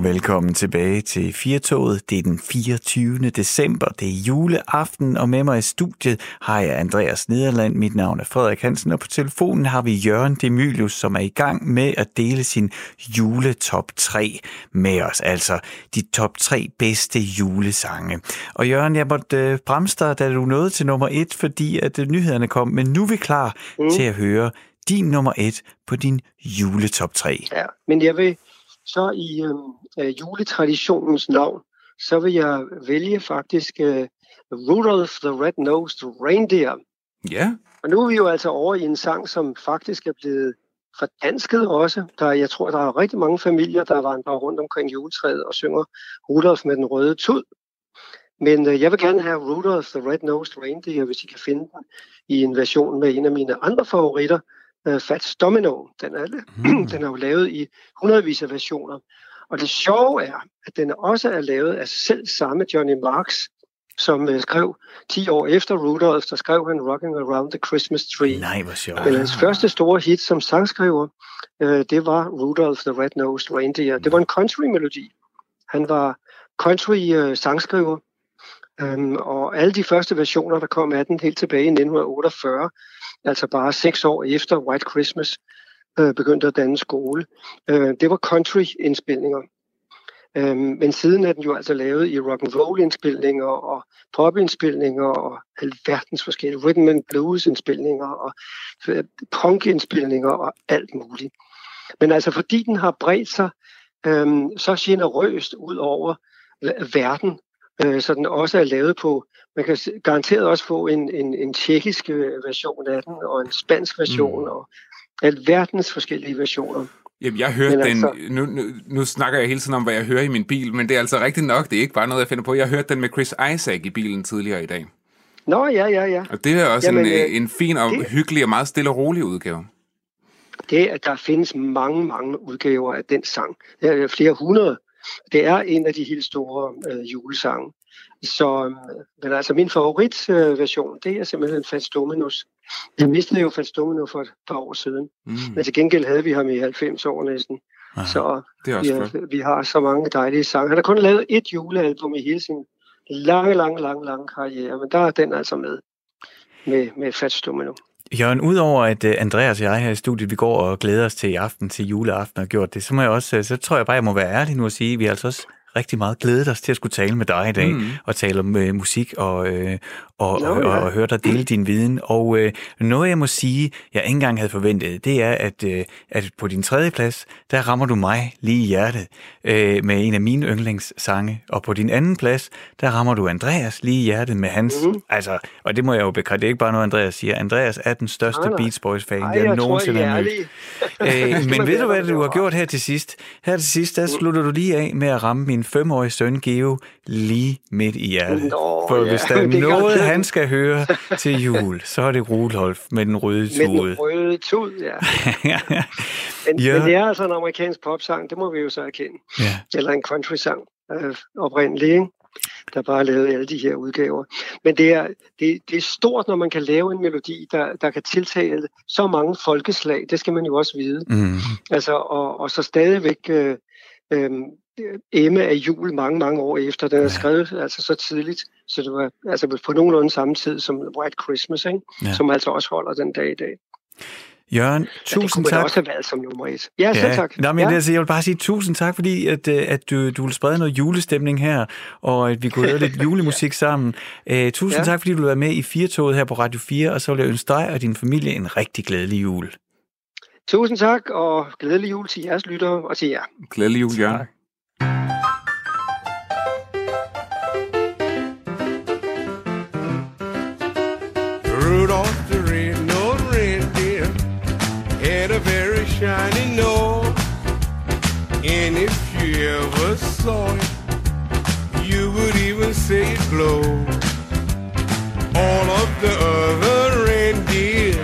og velkommen tilbage til Firtoget. Det er den 24. december, det er juleaften, og med mig i studiet har jeg Andreas Nederland. Mit navn er Frederik Hansen, og på telefonen har vi Jørgen Demilius, som er i gang med at dele sin juletop 3 med os. Altså de top 3 bedste julesange. Og Jørgen, jeg måtte øh, bremse dig, da du nåede til nummer 1, fordi at øh, nyhederne kom, men nu er vi klar mm. til at høre din nummer 1 på din juletop 3. Ja, men jeg vil så i øh, juletraditionens navn, så vil jeg vælge faktisk øh, Rudolph the Red-Nosed Reindeer. Ja. Og nu er vi jo altså over i en sang, som faktisk er blevet fordansket også. Der, jeg tror, der er rigtig mange familier, der vandrer rundt omkring juletræet og synger Rudolph med den røde tud. Men øh, jeg vil gerne have Rudolph the Red-Nosed Reindeer, hvis I kan finde den i en version med en af mine andre favoritter, uh, Fats Domino. Den er, mm. den er jo lavet i hundredvis af versioner. Og det sjove er, at den også er lavet af selv samme Johnny Marks, som uh, skrev 10 år efter Rudolph, der skrev han Rocking Around the Christmas Tree. Nej, hvor sjovt. Men hans første store hit som sangskriver, uh, det var Rudolph the Red-Nosed Reindeer. Det var en country-melodi. Han var country-sangskriver, um, og alle de første versioner, der kom af den helt tilbage i 1948, altså bare seks år efter White Christmas øh, begyndte at danne skole. Øh, det var country-indspilninger. Øh, men siden er den jo altså lavet i rock and roll indspilninger og pop-indspilninger og alverdens forskellige rhythm and blues indspilninger og øh, punk indspilninger og alt muligt. Men altså fordi den har bredt sig øh, så generøst ud over verden, øh, så den også er lavet på, man kan garanteret også få en, en, en tjekkisk øh, version af den, og en spansk version, mm. og alverdens forskellige versioner. Jamen, jeg hørte men den, altså, nu, nu, nu snakker jeg hele tiden om, hvad jeg hører i min bil, men det er altså rigtigt nok, det er ikke bare noget, jeg finder på. Jeg hørte den med Chris Isaac i bilen tidligere i dag. Nå, ja, ja, ja. Og det er også Jamen, en, øh, en fin og det, hyggelig og meget stille og rolig udgave. Det, at der findes mange, mange udgaver af den sang. Der er flere hundrede. Det er en af de helt store øh, julesange. Så øhm, men altså min favoritversion, det er simpelthen Fats Dominus. Jeg mistede jo Fats Domino for et par år siden, mm. men til gengæld havde vi ham i 90 år næsten. Aha, så det er også vi, har, vi har så mange dejlige sange. Han har kun lavet et julealbum i hele sin lange, lange, lange, lange karriere, men der er den altså med, med, med Fats Domino. Jørgen, udover at øh, Andreas og jeg her i studiet, vi går og glæder os til i aften, til juleaften og gjort det, så må jeg også, øh, så tror jeg bare, jeg må være ærlig nu og sige, at vi har altså også rigtig meget glædet os til at skulle tale med dig i dag, mm. og tale om øh, musik og, øh, og, no, og, og, og høre dig dele din viden. Og øh, noget, jeg må sige, jeg ikke engang havde forventet, det er, at, øh, at på din tredje plads, der rammer du mig lige i hjertet øh, med en af mine yndlingssange. Og på din anden plads, der rammer du Andreas lige i hjertet med hans... Mm. Altså, og det må jeg jo bekræfte, det er ikke bare noget, Andreas siger. Andreas er den største nej, nej. Beach Boys-fan, jeg, jeg nogensinde har mødt. øh, men ved du, hvad du har gjort her til sidst? Her til sidst, der slutter du lige af med at ramme min femårige søn Geo lige midt i hjertet. Nå, For ja, hvis der er noget, han skal høre til jul, så er det Rudolf med den røde tud. Med den røde tud, ja. men, ja. men det er altså en amerikansk popsang, det må vi jo så erkende. Ja. Eller en country-sang øh, oprindeligt, ikke? der bare lavet alle de her udgaver. Men det er, det, det er stort, når man kan lave en melodi, der, der kan tiltale så mange folkeslag. Det skal man jo også vide. Mm. Altså, og, og så stadigvæk øh, øh, emme af jul mange, mange år efter. Den er skrevet altså så tidligt, så det var altså på nogenlunde samme tid som White Christmas, ikke? Ja. som altså også holder den dag i dag. Jørgen, tusind ja, det kunne tak. Det også have været som nummer et. Ja, ja. tak. Nå, men ja. altså, jeg vil bare sige tusind tak, fordi at, øh, at du, du vil sprede noget julestemning her, og at vi kunne høre lidt julemusik sammen. Uh, tusind ja. tak, fordi du vil være med i Firtoget her på Radio 4, og så vil jeg ønske dig og din familie en rigtig glædelig jul. Tusind tak, og glædelig jul til jeres lyttere og til jer. Glædelig jul, Jørgen. Rudolph the red-nosed reindeer had a very shiny nose, and if you ever saw it, you would even say it glowed. All of the other reindeer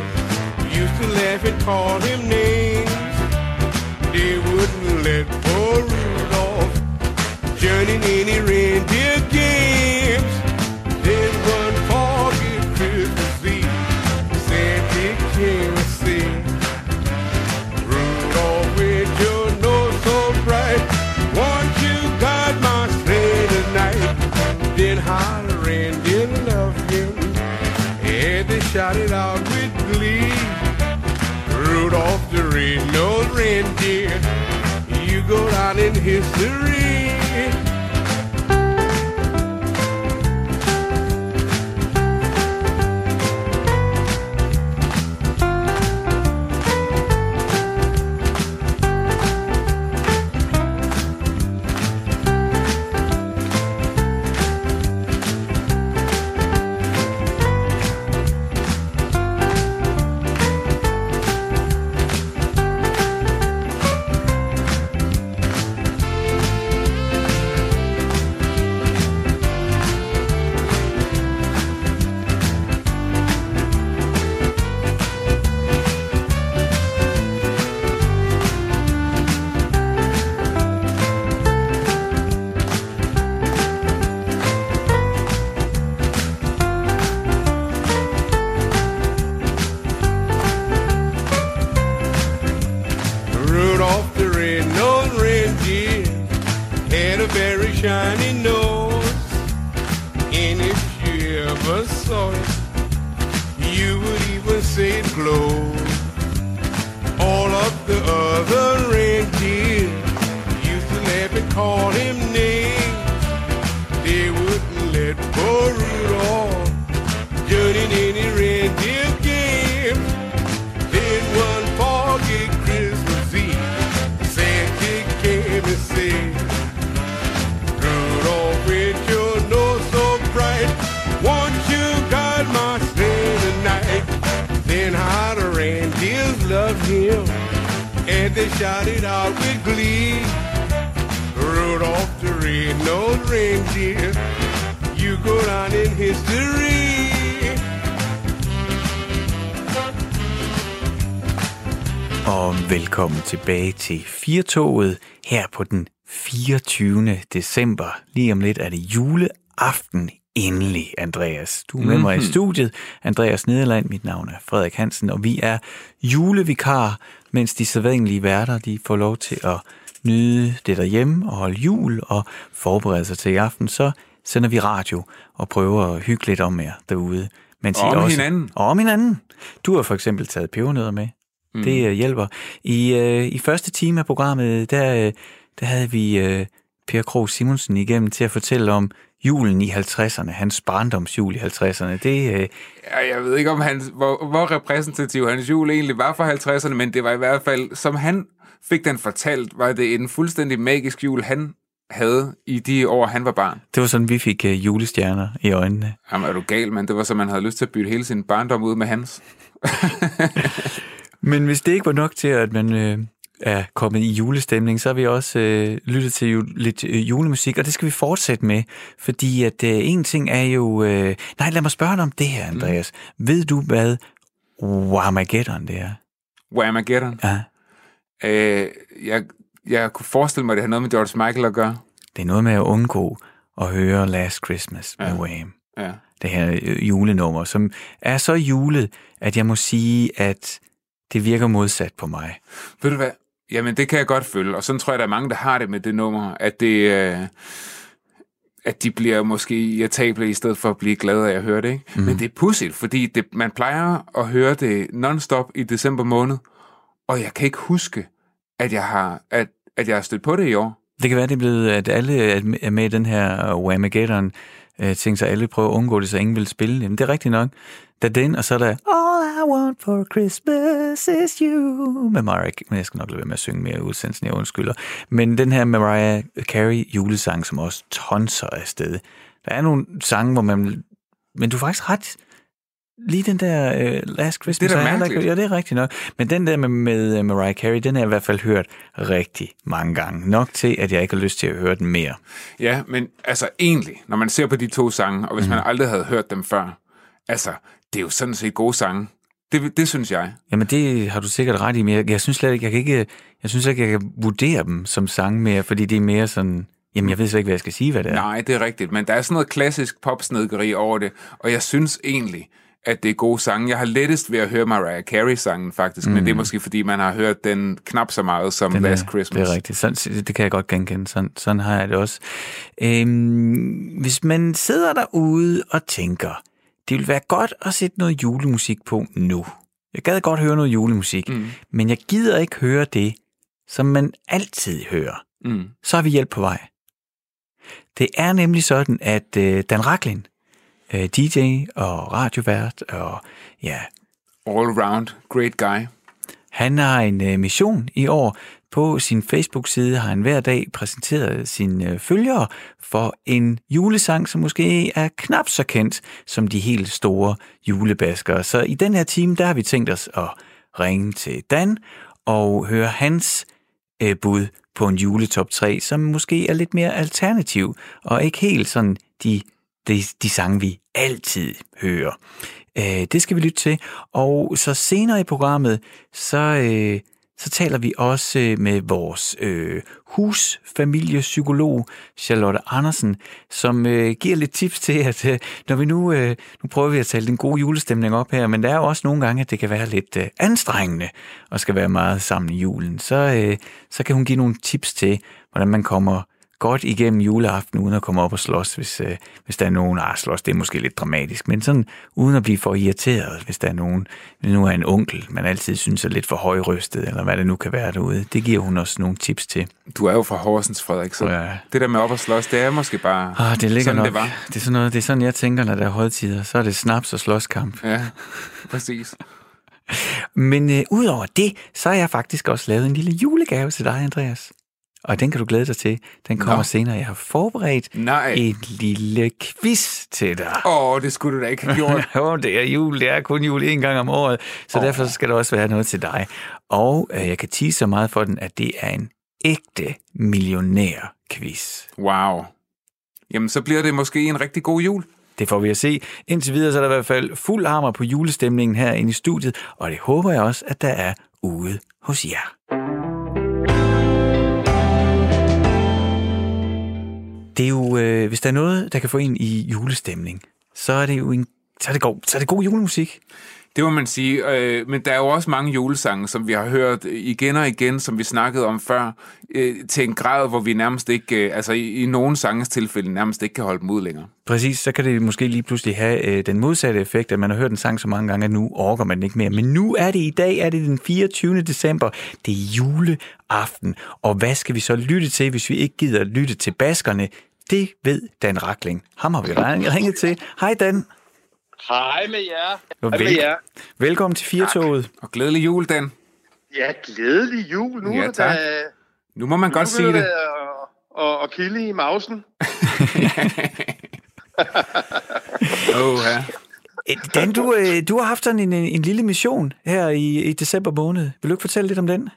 used to laugh and call him names. They wouldn't let poor learning any reindeer games. Then one foggy Christmas Eve, Santa came to see. Rudolph, with your nose so bright, won't you guide my sleigh tonight? Then holler reindeer love him, and they shouted out with glee. Rudolph the red-nosed reindeer, you go down in history. Shouted out with glee. Rudolph the red-nosed reindeer, you go down in history. Og velkommen tilbage til Firtoget her på den 24. december. Lige om lidt er det juleaften endelig, Andreas. Du er med mig i studiet. Andreas Nederland, mit navn er Frederik Hansen, og vi er julevikar, mens de sædvanlige værter de får lov til at nyde det derhjemme og holde jul og forberede sig til i aften. Så sender vi radio og prøver at hygge lidt om jer derude. Mens Og I om også, hinanden. Og om hinanden. Du har for eksempel taget pebernødder med. Mm. Det øh, hjælper. I, øh, I første time af programmet, der, øh, der havde vi øh, Per Krog Simonsen igennem til at fortælle om julen i 50'erne, hans barndomsjul i 50'erne. Det, øh, Ja, jeg ved ikke, om han, hvor, hvor repræsentativ hans jul egentlig var for 50'erne, men det var i hvert fald, som han fik den fortalt, var det en fuldstændig magisk jul, han havde i de år, han var barn. det var sådan, vi fik øh, julestjerner i øjnene. Jamen, er du gal, men det var som, man havde lyst til at bytte hele sin barndom ud med hans. Men hvis det ikke var nok til, at man øh, er kommet i julestemning, så har vi også øh, lyttet til ju- lidt øh, julemusik, og det skal vi fortsætte med, fordi at øh, en ting er jo... Øh, nej, lad mig spørge dig om det her, Andreas. Mm. Ved du, hvad Whamageddon det er? Whamageddon. Ja. Øh, jeg, jeg kunne forestille mig, at det har noget med George Michael at gøre. Det er noget med at undgå at høre Last Christmas med Ja. Wham. Ja. Det her øh, julenummer, som er så julet, at jeg må sige, at det virker modsat på mig. Ved du hvad? Jamen, det kan jeg godt følge, og sådan tror jeg, der er mange, der har det med det nummer, at det... Øh, at de bliver måske irritable i stedet for at blive glade af at høre det. Ikke? Mm. Men det er pudsigt, fordi det, man plejer at høre det non-stop i december måned, og jeg kan ikke huske, at jeg har, at, at jeg har stødt på det i år. Det kan være, det er blevet, at alle er med i den her Whamageddon øh, ting, så alle prøver at undgå det, så ingen vil spille. Jamen, det er rigtigt nok. Der er den, og så er der I want for Christmas is you med Mariah Men jeg skal nok lade være med at synge mere udsendelsen, jeg undskylder. Men den her Mariah Carey julesang, som også tonser af sted. Der er nogle sange, hvor man... Men du er faktisk ret... Lige den der uh, Last Christmas... Det er da mærkeligt. Ja, det er rigtigt nok. Men den der med, med øh, Mariah Carey, den har jeg i hvert fald hørt rigtig mange gange. Nok til, at jeg ikke har lyst til at høre den mere. Ja, men altså egentlig, når man ser på de to sange, og hvis mm. man aldrig havde hørt dem før, altså, det er jo sådan set gode sange. Det, det synes jeg. Jamen, det har du sikkert ret i, men jeg, jeg synes slet ikke, jeg kan ikke, jeg synes ikke, jeg kan vurdere dem som sange mere, fordi det er mere sådan, jamen, jeg ved slet ikke, hvad jeg skal sige, hvad det er. Nej, det er rigtigt, men der er sådan noget klassisk popsnedgeri over det, og jeg synes egentlig, at det er gode sange. Jeg har lettest ved at høre Mariah Carey-sangen faktisk, mm. men det er måske fordi, man har hørt den knap så meget som Den Last er, Christmas. Det er rigtigt. Sådan, det kan jeg godt genkende. Sådan, sådan har jeg det også. Øhm, hvis man sidder derude og tænker, det ville være godt at sætte noget julemusik på nu. Jeg gad godt høre noget julemusik, mm. men jeg gider ikke høre det, som man altid hører. Mm. Så har vi hjælp på vej. Det er nemlig sådan, at øh, Dan Raklin, øh, DJ og radiovært og ja, All round, great guy. han har en øh, mission i år. På sin Facebook-side har han hver dag præsenteret sine øh, følgere for en julesang, som måske er knap så kendt som de helt store julebaskere. Så i den her time, der har vi tænkt os at ringe til Dan og høre hans øh, bud på en juletop 3, som måske er lidt mere alternativ, og ikke helt sådan de, de, de sange, vi altid hører. Øh, det skal vi lytte til, og så senere i programmet, så, øh, så taler vi også øh, med vores øh, husfamiliepsykolog, Charlotte Andersen, som øh, giver lidt tips til, at øh, når vi nu, øh, nu prøver vi at tale den gode julestemning op her, men der er jo også nogle gange, at det kan være lidt øh, anstrengende og skal være meget sammen i julen, så, øh, så kan hun give nogle tips til, hvordan man kommer godt igennem juleaften, uden at komme op og slås, hvis, øh, hvis der er nogen, ah, slås, det er måske lidt dramatisk, men sådan uden at blive for irriteret, hvis der er nogen, nu er en onkel, man altid synes er lidt for højrystet, eller hvad det nu kan være derude. Det giver hun også nogle tips til. Du er jo fra Horsens, Frederik, så Ja. det der med op og slås, det er måske bare Ah, det ligger sådan, nok. det var. Det er, sådan noget, det er sådan, jeg tænker, når der er højtider. Så er det snaps og slåskamp. Ja, præcis. Men øh, udover det, så har jeg faktisk også lavet en lille julegave til dig, Andreas. Og den kan du glæde dig til. Den kommer Nå. senere. Jeg har forberedt Nej. en lille quiz til dig. Åh, oh, det skulle du da ikke have gjort. Jo, det er jul. Det er kun jul en gang om året. Så oh. derfor skal der også være noget til dig. Og øh, jeg kan tige så meget for den, at det er en ægte millionær-quiz. Wow. Jamen, så bliver det måske en rigtig god jul. Det får vi at se. Indtil videre så er der i hvert fald fuld hammer på julestemningen herinde i studiet, og det håber jeg også, at der er ude hos jer. Det er jo, øh, hvis der er noget, der kan få en i julestemning, så er det jo en, så er det god, så er det god julemusik. Det må man sige, øh, men der er jo også mange julesange, som vi har hørt igen og igen, som vi snakkede om før, øh, til en grad, hvor vi nærmest ikke, øh, altså i, i nogle sanges tilfælde, nærmest ikke kan holde dem ud længere. Præcis, så kan det måske lige pludselig have øh, den modsatte effekt, at man har hørt en sang så mange gange, at nu orker man den ikke mere. Men nu er det i dag, er det den 24. december, det er juleaften. Og hvad skal vi så lytte til, hvis vi ikke gider lytte til baskerne? Det ved Dan Rakling. Ham har vi ringet til. Hej Dan. Hej med jer. Hej med vel- jer. Velkommen til Firtoget. Og glædelig jul, Dan. Ja, glædelig jul. Nu Ja, er tak. da, Nu må man godt sige det. Og, og, og kilde i mausen. Åh, ja. Øh, Dan, du, øh, du har haft sådan en, en lille mission her i, i december måned. Vil du ikke fortælle lidt om den?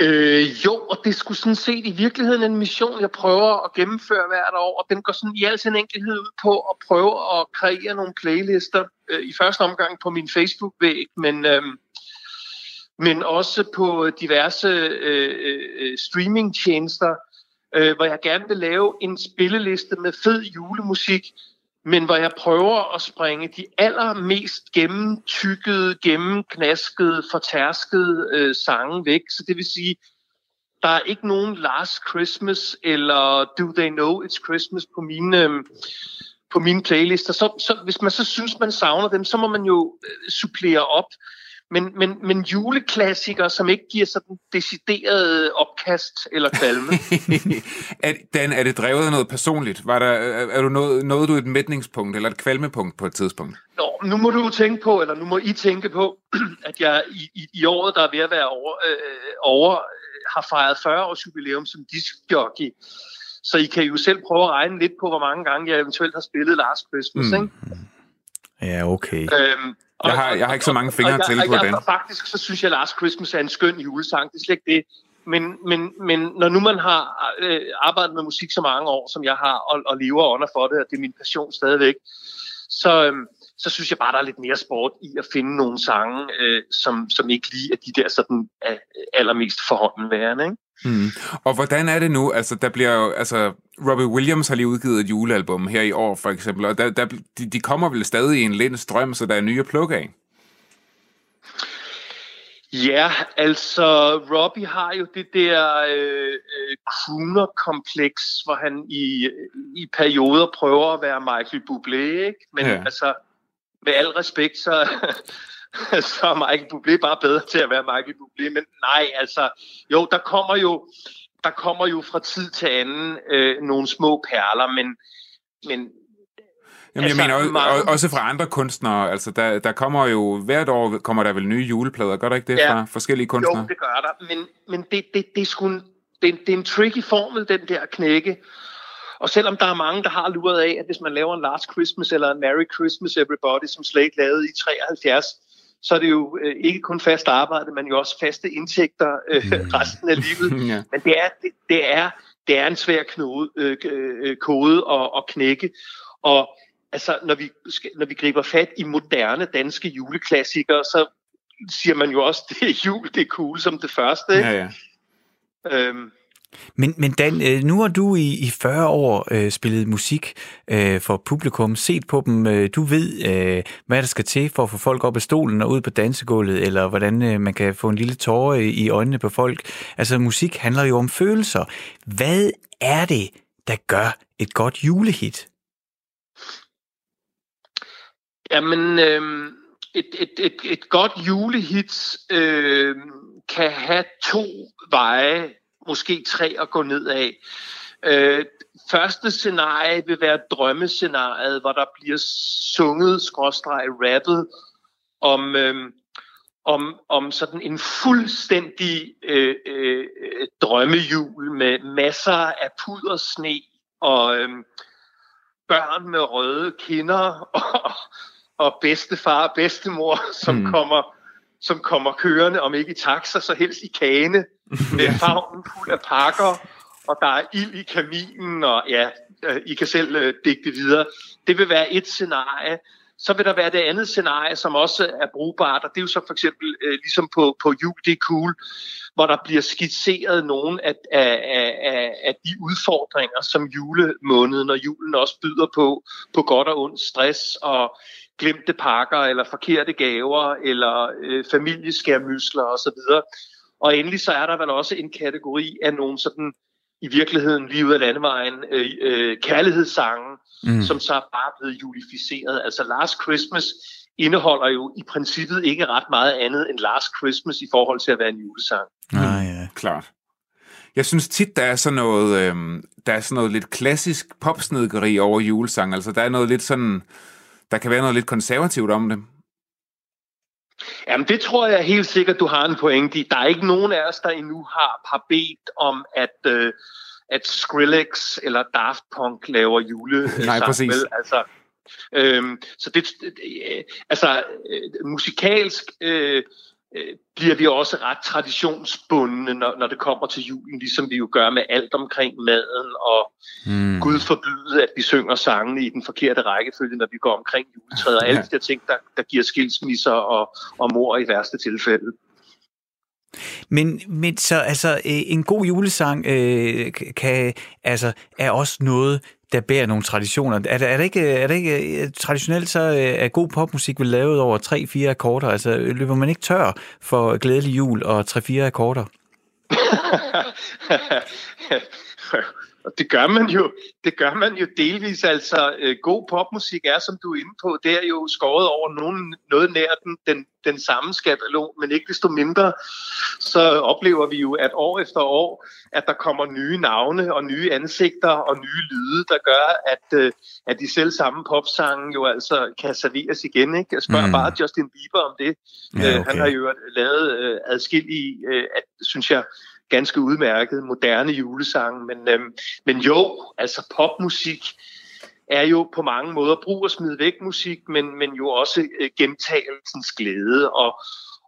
Øh, jo, og det skulle sådan set i virkeligheden en mission, jeg prøver at gennemføre hvert år, og den går sådan i al sin enkelhed ud på at prøve at kreere nogle playlister, øh, i første omgang på min Facebook-væg, men, øh, men også på diverse øh, øh, streamingtjenester, øh, hvor jeg gerne vil lave en spilleliste med fed julemusik, men hvor jeg prøver at springe de allermest gennemtykkede, gennemknaskede, fortærskede øh, sange væk. Så det vil sige, der er ikke nogen Last Christmas eller Do They Know It's Christmas på mine, øh, på mine playlister. Så, så hvis man så synes, man savner dem, så må man jo øh, supplere op. Men, men, men juleklassikere, som ikke giver sådan decideret opkast eller kvalme. er, Dan, er det drevet af noget personligt? Var der, er, er du noget, nåede du et mætningspunkt eller et kvalmepunkt på et tidspunkt? Nå, nu må du tænke på, eller nu må I tænke på, at jeg i, i, i året, der er ved at være over, øh, over øh, har fejret 40 års jubilæum som diskjockey. Så I kan jo selv prøve at regne lidt på, hvor mange gange jeg eventuelt har spillet Last Christmas. Mm. Ikke? Ja, okay. Øhm, og- Jeg har- jeg har ikke så mange fingre og til og på jeg, den. og Faktisk så synes jeg, at Last Christmas er en skøn julesang. Det er slet ikke det. Men, men, men når nu man har øh, arbejdet med musik så mange år, som jeg har, og, og lever under for det, og det er min passion stadigvæk, så, øhm, så synes jeg bare, der er lidt mere sport i at finde nogle sange, øh, som, som ikke lige er de der sådan, øh, allermest forhåndenværende. Ikke? Mm. Og hvordan er det nu? Altså, der bliver jo, altså, Robbie Williams har lige udgivet et julealbum her i år, for eksempel, og der, der, de, de kommer vel stadig i en lidt strøm, så der er nye at plukke af. Ja, altså Robbie har jo det der øh, øh, crooner-kompleks, hvor han i, i perioder prøver at være Michael Bublé, ikke? Men ja. altså, med al respekt, så, så er Michael Bublé bare bedre til at være Michael Bublé. Men nej, altså, jo, der kommer jo, der kommer jo fra tid til anden øh, nogle små perler, men, men Jamen, altså, jeg mener også, mange... også fra andre kunstnere. Altså, der, der kommer jo hvert år kommer der vel nye juleplader, gør der ikke det ja. fra forskellige kunstnere? Jo, det gør der, men, men det, det, det, er sgu en, det, det er en tricky formel, den der knække. Og selvom der er mange, der har luret af, at hvis man laver en Last Christmas eller en Merry Christmas Everybody, som Slate lavede i 73, så er det jo øh, ikke kun fast arbejde, men jo også faste indtægter øh, mm. resten af livet. ja. Men det er, det, det, er, det er en svær knude, øh, øh, kode at, at knække. Og altså, når vi, når vi griber fat i moderne danske juleklassikere, så siger man jo også, det er jul, det er cool som det første. Ikke? Ja, ja. Øhm, men, men Dan, øh, nu har du i, i 40 år øh, spillet musik øh, for publikum, set på dem. Øh, du ved, øh, hvad der skal til for at få folk op af stolen og ud på dansegulvet, eller hvordan øh, man kan få en lille tårer i, i øjnene på folk. Altså, musik handler jo om følelser. Hvad er det, der gør et godt julehit? Jamen, øh, et, et, et, et godt julehit øh, kan have to veje, måske tre at gå ned af. Øh, første scenarie vil være drømmescenariet, hvor der bliver sunget, skråstreg, rappet om, øh, om, om sådan en fuldstændig øh, øh, drømmejul med masser af pudersne og øh, børn med røde kinder og, og bedstefar og bedstemor, som mm. kommer som kommer kørende, om ikke i taxa, så helst i kane, med favnen fuld af pakker, og der er ild i kaminen, og ja, øh, I kan selv uh, digte videre. Det vil være et scenarie. Så vil der være det andet scenarie, som også er brugbart, og det er jo så for eksempel uh, ligesom på, på Jul, det er cool, hvor der bliver skitseret nogle af, af, af, af de udfordringer, som julemåneden og julen også byder på, på godt og ondt, stress og glemte pakker, eller forkerte gaver, eller øh, familieskærmysler osv. Og endelig så er der vel også en kategori af nogle sådan, i virkeligheden lige ud af landevejen, øh, øh, kærlighedssange, mm. som så er bare blevet julificeret. Altså Last Christmas indeholder jo i princippet ikke ret meget andet end Last Christmas i forhold til at være en julesang. Ah, ja. Klart. Jeg synes tit, der er sådan noget, øh, der er sådan noget lidt klassisk popsnedgeri over julesang. Altså, der er noget lidt sådan der kan være noget lidt konservativt om det. Jamen, det tror jeg helt sikkert, du har en pointe i. Der er ikke nogen af os, der endnu har, har bedt om, at, øh, at Skrillex eller Daft Punk laver jule Nej, præcis. Vel? Altså, øhm, så det, øh, altså, øh, musikalsk øh, øh, bliver vi også ret traditionsbundne, når, når det kommer til julen, ligesom vi jo gør med alt omkring maden, og mm. Gud forbyde, at vi synger sangene i den forkerte rækkefølge, når vi går omkring juletræet, og alle de der ting, der, der giver skilsmisser og, og mor i værste tilfælde. Men, men så altså en god julesang øh, kan altså er også noget der bærer nogle traditioner. Er det, er det, ikke, er det ikke øh, traditionelt så øh, er god popmusik vel lavet over 3-4 akkorder? Altså øh, løber man ikke tør for glædelig jul og 3-4 akkorder? Og det gør man jo, det gør man jo delvis. Altså, øh, god popmusik er, som du er inde på, det er jo skåret over nogen, noget nær den, den, den samme skabelon, men ikke desto mindre, så oplever vi jo, at år efter år, at der kommer nye navne og nye ansigter og nye lyde, der gør, at, øh, at de selv samme popsange jo altså kan serveres igen. Ikke? Jeg spørger mm. bare Justin Bieber om det. Ja, okay. øh, han har jo lavet øh, adskillige, øh, at, synes jeg, ganske udmærket moderne julesange. Men, øhm, men jo, altså popmusik er jo på mange måder brug og smid væk musik, men, men jo også øh, gentagelsens glæde. Og,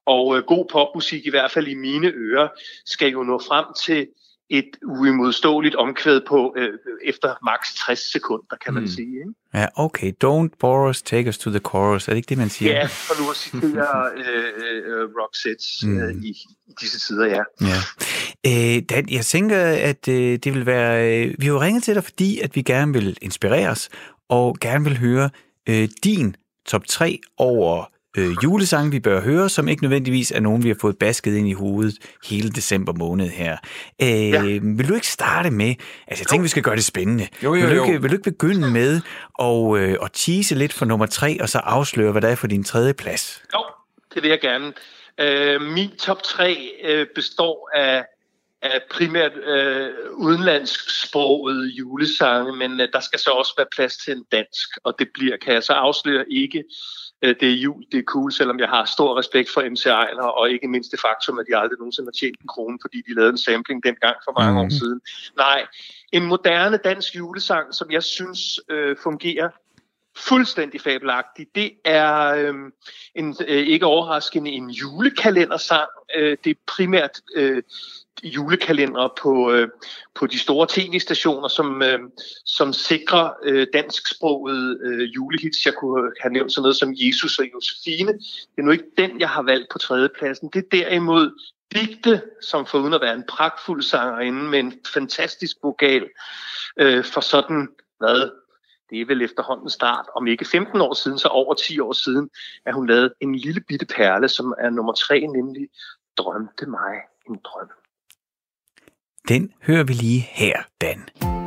og øh, god popmusik, i hvert fald i mine ører, skal jo nå frem til et uimodståeligt omkvæd på øh, efter maks 60 sekunder, kan man mm. sige. Ikke? Ja, okay. Don't bore us, take us to the chorus. Er det ikke det, man siger? Ja, for nu at citere øh, øh, Roxette mm. øh, i, i disse tider, ja. ja. Øh, Dan, jeg tænker, at øh, det vil være... Øh, vi har jo ringet til dig, fordi at vi gerne vil inspireres, og gerne vil høre øh, din top 3 over øh, julesange, vi bør høre, som ikke nødvendigvis er nogen, vi har fået basket ind i hovedet hele december måned her. Øh, ja. Vil du ikke starte med, altså jeg tænker, vi skal gøre det spændende. Jo, jo, vil, du jo. ikke, vil du ikke begynde med at, øh, at tease lidt for nummer tre, og så afsløre, hvad der er for din tredje plads? Jo, det vil jeg gerne. Øh, min top 3 øh, består af, af primært øh, udenlandsksproget julesange, men øh, der skal så også være plads til en dansk, og det bliver, kan jeg så afsløre, ikke øh, det er jul, det er cool, selvom jeg har stor respekt for MC Ejner, og ikke mindst det faktum, at de aldrig nogensinde har tjent en krone, fordi de lavede en sampling dengang for mange mm. år siden. Nej, en moderne dansk julesang, som jeg synes øh, fungerer fuldstændig fabelagtig. Det er øh, en, øh, ikke overraskende en julekalendersang. Øh, det er primært øh, julekalendere på, øh, på de store tv-stationer, som, øh, som sikrer øh, dansksproget øh, julehits. Jeg kunne have nævnt sådan noget som Jesus og Josefine. Det er nu ikke den, jeg har valgt på tredjepladsen. Det er derimod Digte, som foruden at være en pragtfuld sangerinde med en fantastisk vokal, øh, for sådan, hvad, det er vel efterhånden start, om ikke 15 år siden, så over 10 år siden, at hun lavede en lille bitte perle, som er nummer 3, nemlig Drømte mig en drøm. Den hører vi lige her, Dan.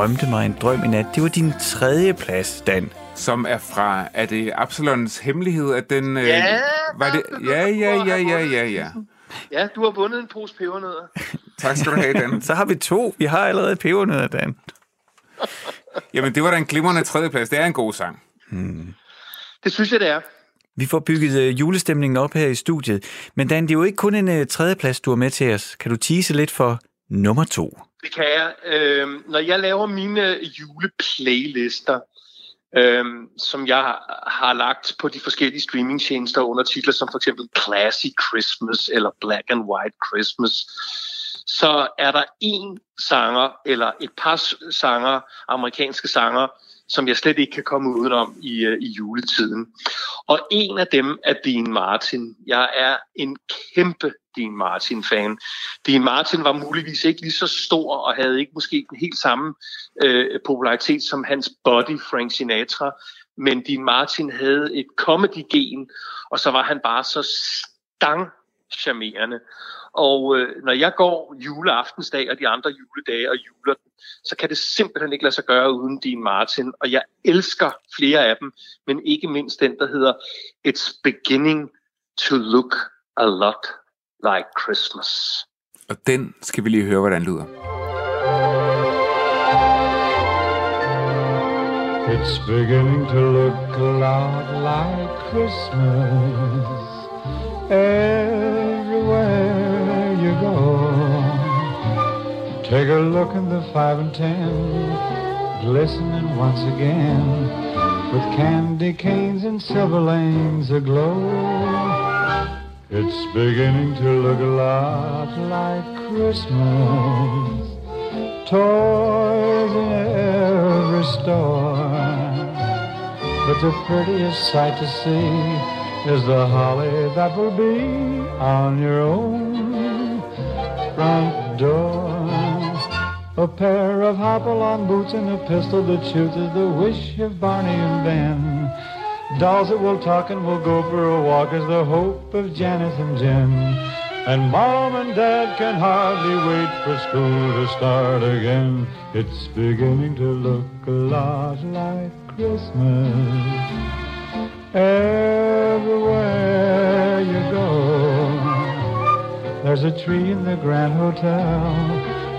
Drømte mig en drøm i nat. Det var din tredje plads, Dan. som er fra, er det Absalons hemmelighed, at den... øh, Ja, var det, ja, ja, ja, ja, ja, ja. Ja, du har vundet en pose pebernødder. Tak skal du have, Dan. Så har vi to. Vi har allerede pebernødder, Dan. Jamen, det var da en glimrende tredjeplads. Det er en god sang. Det synes jeg, det er. Vi får bygget øh, julestemningen op her i studiet. Men Dan, det er jo ikke kun en øh, tredjeplads, du har med til os. Kan du tease lidt for nummer to? Det kan jeg. Øh, når jeg laver mine juleplaylister, øh, som jeg har lagt på de forskellige streamingtjenester under titler som for eksempel Classy Christmas eller Black and White Christmas, så er der en sanger eller et par sanger, amerikanske sanger, som jeg slet ikke kan komme udenom i, øh, i juletiden. Og en af dem er Dean Martin. Jeg er en kæmpe Dean Martin-fan. Dean Martin var muligvis ikke lige så stor og havde ikke måske den helt samme øh, popularitet som hans buddy Frank Sinatra, men Dean Martin havde et comedy-gen, og så var han bare så stang charmerende. Og øh, når jeg går juleaftensdag og de andre juledage og juler den, så kan det simpelthen ikke lade sig gøre uden Dean Martin. Og jeg elsker flere af dem, men ikke mindst den, der hedder It's Beginning to Look a Lot Like Christmas. Og den skal vi lige høre, hvordan lyder. It's beginning to look a lot like Christmas everywhere Take a look in the five and ten, glistening once again with candy canes and silver lanes aglow. It's beginning to look a lot like Christmas toys in every store. But the prettiest sight to see is the holly that will be on your own front door. A pair of hop-along boots and a pistol that shoots is the wish of Barney and Ben. Dolls that will talk and will go for a walk is the hope of Janice and Jen. And mom and dad can hardly wait for school to start again. It's beginning to look a lot like Christmas. Everywhere you go, there's a tree in the Grand Hotel,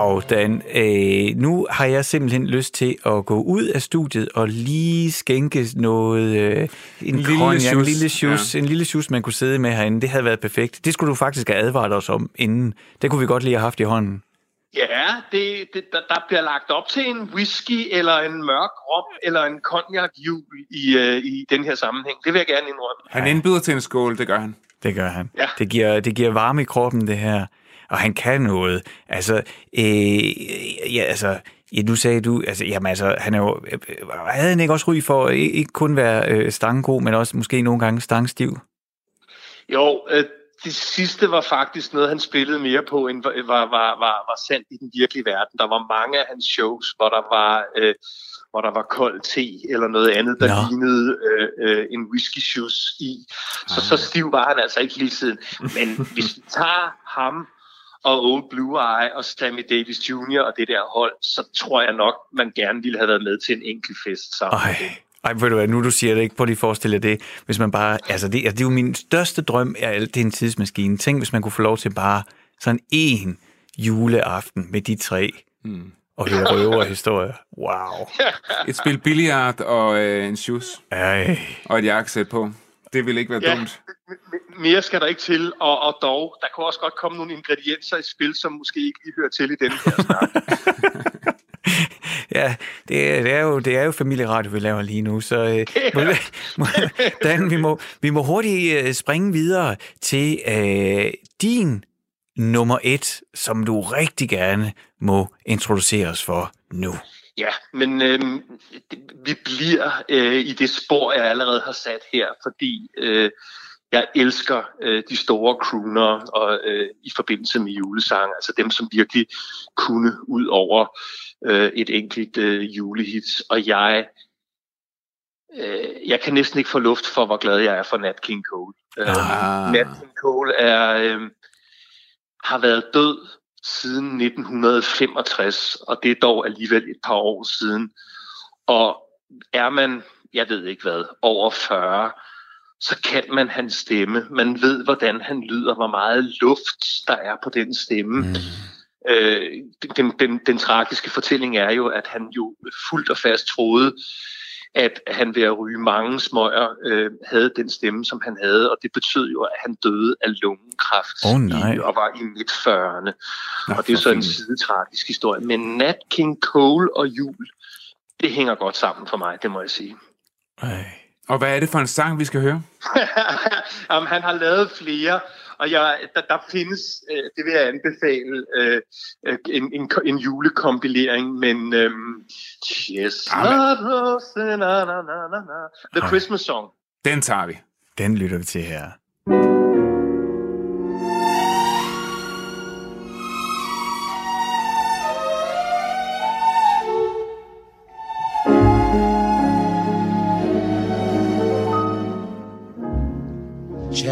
Wow, Dan. Øh, nu har jeg simpelthen lyst til at gå ud af studiet og lige skænke noget, øh, en, lille cognac, en lille sjus, ja. en lille sjus, man kunne sidde med herinde. Det havde været perfekt. Det skulle du faktisk have advaret os om inden. Det kunne vi godt lige have haft i hånden. Ja, det, det, der, der bliver lagt op til en whisky, eller en mørk rom, eller en cognac jul i, øh, i den her sammenhæng. Det vil jeg gerne indrømme. Han indbyder til en skål, det gør han. Det gør han. Ja. Det, giver, det giver varme i kroppen, det her. Og han kan noget. Altså, øh, ja, altså, ja, nu sagde du, altså, jamen, altså, han er jo, øh, havde han ikke også ry for at ikke kun være øh, stangegod, men også måske nogle gange stangstiv? Jo, øh, det sidste var faktisk noget, han spillede mere på, end var, var, var, var, var sandt i den virkelige verden. Der var mange af hans shows, hvor der var, øh, hvor der var kold te eller noget andet, der Nå. lignede øh, øh, en whisky shoes i. Så, så stiv var han altså ikke hele tiden. Men hvis vi tager ham og Old Blue Eye og Sammy Davis Jr. og det der hold, så tror jeg nok, man gerne ville have været med til en enkelt fest sammen. Ej, ej, ved du hvad, nu du siger det ikke, prøv lige at forestille dig det. Hvis man bare, altså det, altså det er jo min største drøm, er alt det er en tidsmaskine. Tænk, hvis man kunne få lov til bare sådan en juleaften med de tre. Mm. Og høre røverhistorier. Wow. Et spil billiard og øh, en shoes Ej. og et jakkesæt på. Det vil ikke være Ja. dumt. Mere skal der ikke til, og, og dog, der kunne også godt komme nogle ingredienser i spil, som måske ikke lige hører til i den her snak. Ja, det er, det, er jo, det er jo familieradio, vi laver lige nu, så øh, må, må, Dan, vi, må, vi må hurtigt øh, springe videre til øh, din nummer et, som du rigtig gerne må introducere os for nu. Ja, men det, vi bliver øh, i det spor, jeg allerede har sat her, fordi øh, jeg elsker øh, de store crooner og, øh, i forbindelse med julesang, altså dem, som virkelig kunne ud over øh, et enkelt øh, julehit. Og jeg, øh, jeg kan næsten ikke få luft for, hvor glad jeg er for Nat King Cole. Ah. Øh, Nat King Cole er, øh, har været død siden 1965, og det er dog alligevel et par år siden. Og er man, jeg ved ikke hvad, over 40, så kan man hans stemme. Man ved, hvordan han lyder, hvor meget luft der er på den stemme. Mm. Øh, den, den, den tragiske fortælling er jo, at han jo fuldt og fast troede, at han ved at ryge mange smøger øh, havde den stemme, som han havde, og det betød jo, at han døde af lungekræft Åh, nej. i, og var i midt 40'erne. Nå, Og det er så en sidetragisk historie. Men Nat King Cole og jul, det hænger godt sammen for mig, det må jeg sige. Ej. Og hvad er det for en sang, vi skal høre? Jamen, han har lavet flere, og jeg, der, der findes, øh, det vil jeg anbefale, øh, øh, en, en, en julekompilering, men øh, Chestnut Rose, na, na, na, na. The. Christmas Song. Den tager vi. Den lytter vi til her.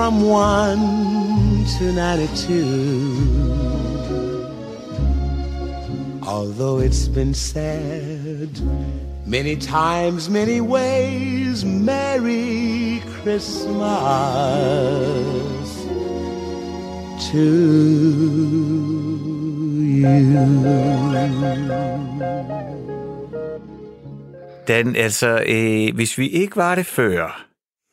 From one to 92. Although it's been said many times, many ways, Merry Christmas to you. Den, altså, øh, hvis vi ikke var det før,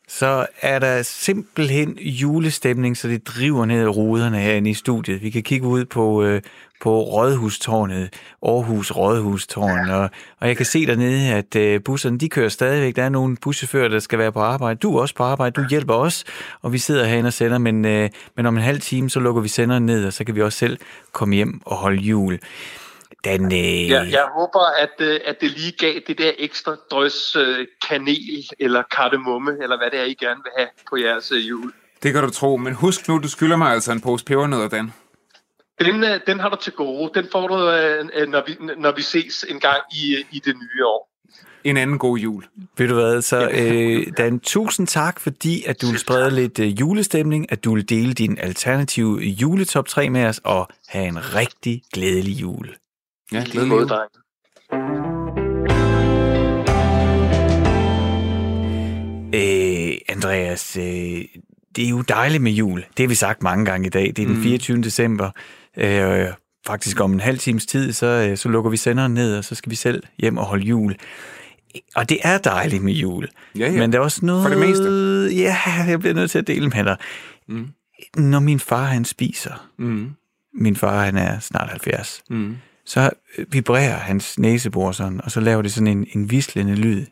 så er der simpelthen julestemning, så det driver ned i ruderne herinde i studiet. Vi kan kigge ud på, øh, på Rådhustårnet, Aarhus Rådhustårn, og, og jeg kan se dernede, at øh, busserne, de kører stadigvæk. Der er nogle buschauffører, der skal være på arbejde. Du er også på arbejde, du hjælper os, og vi sidder herinde og sender, men, øh, men om en halv time, så lukker vi senderen ned, og så kan vi også selv komme hjem og holde jul. Den, øh, Ja, jeg håber, at, øh, at det lige gav det der ekstra drøs øh, kanel eller kardemomme, eller hvad det er, I gerne vil have på jeres øh, jul. Det kan du tro, men husk nu, du skylder mig altså en pose pebernødder, Dan. Den, den har du til gode. Den får du, når, vi, når vi ses en gang i, i det nye år. En anden god jul. Ved du hvad, så øh, Dan, tusind tak, fordi at du vil sprede lidt øh, julestemning, at du vil dele din alternative juletop 3 med os, og have en rigtig glædelig jul. Ja, Lige glædelig jul. drenge. Øh, Andreas, øh, det er jo dejligt med jul. Det har vi sagt mange gange i dag. Det er den 24. december. Øh, faktisk om en halv times tid, så, øh, så lukker vi senderen ned, og så skal vi selv hjem og holde jul. Og det er dejligt med jul. Ja, ja. Men der er også noget... For det meste. Ja, jeg bliver nødt til at dele med dig. Mm. Når min far, han spiser, Mm. min far, han er snart 70, Mm. Så øh, vibrerer hans næsebor sådan, og så laver det sådan en, en vislende lyd.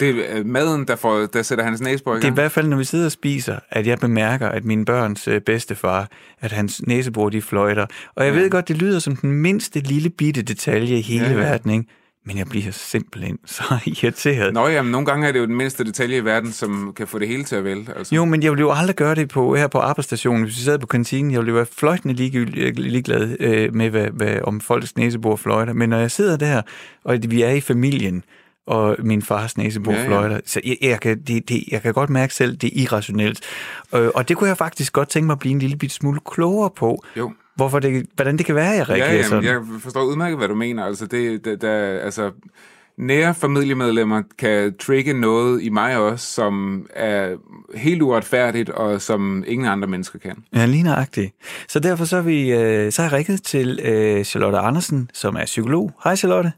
Det er øh, maden, der, får, der sætter hans næsebor i Det er i gang. hvert fald, når vi sidder og spiser, at jeg bemærker, at min børns øh, bedstefar, at hans næsebor, de fløjter. Og jeg Ja. ved godt, det lyder som den mindste lille bitte detalje i hele ja, ja. verden, ikke? Men jeg bliver simpelthen så irriteret. Nå jamen, nogle gange er det jo den mindste detalje i verden, som kan få det hele til at vælte. Altså. Jo, men jeg ville jo aldrig gøre det på, her på arbejdsstationen. Hvis vi sad på kantinen, jeg ville jo være fløjtende ligegyldig- ligeglad øh, med, hvad, hvad, om folks næsebor fløjter. Men når jeg sidder der, og vi er i familien, og min fars næsebor Ja, ja, ja. fløjter, så jeg, jeg, kan, det, det, jeg kan godt mærke selv, det er irrationelt. Øh, og det kunne jeg faktisk godt tænke mig at blive en lille bit smule klogere på, Jo. Hvorfor det, hvordan det kan være, jeg reagerer Ja, jamen, sådan. jeg forstår udmærket, hvad du mener. Altså, det, det, der, altså, nære familiemedlemmer kan trigge noget i mig også, som er helt uretfærdigt, og som ingen andre mennesker kan. Ja, lige nøjagtigt. Så derfor så, er vi, øh, så har jeg rækket til øh, Charlotte Andersen, som er psykolog. Hej Charlotte.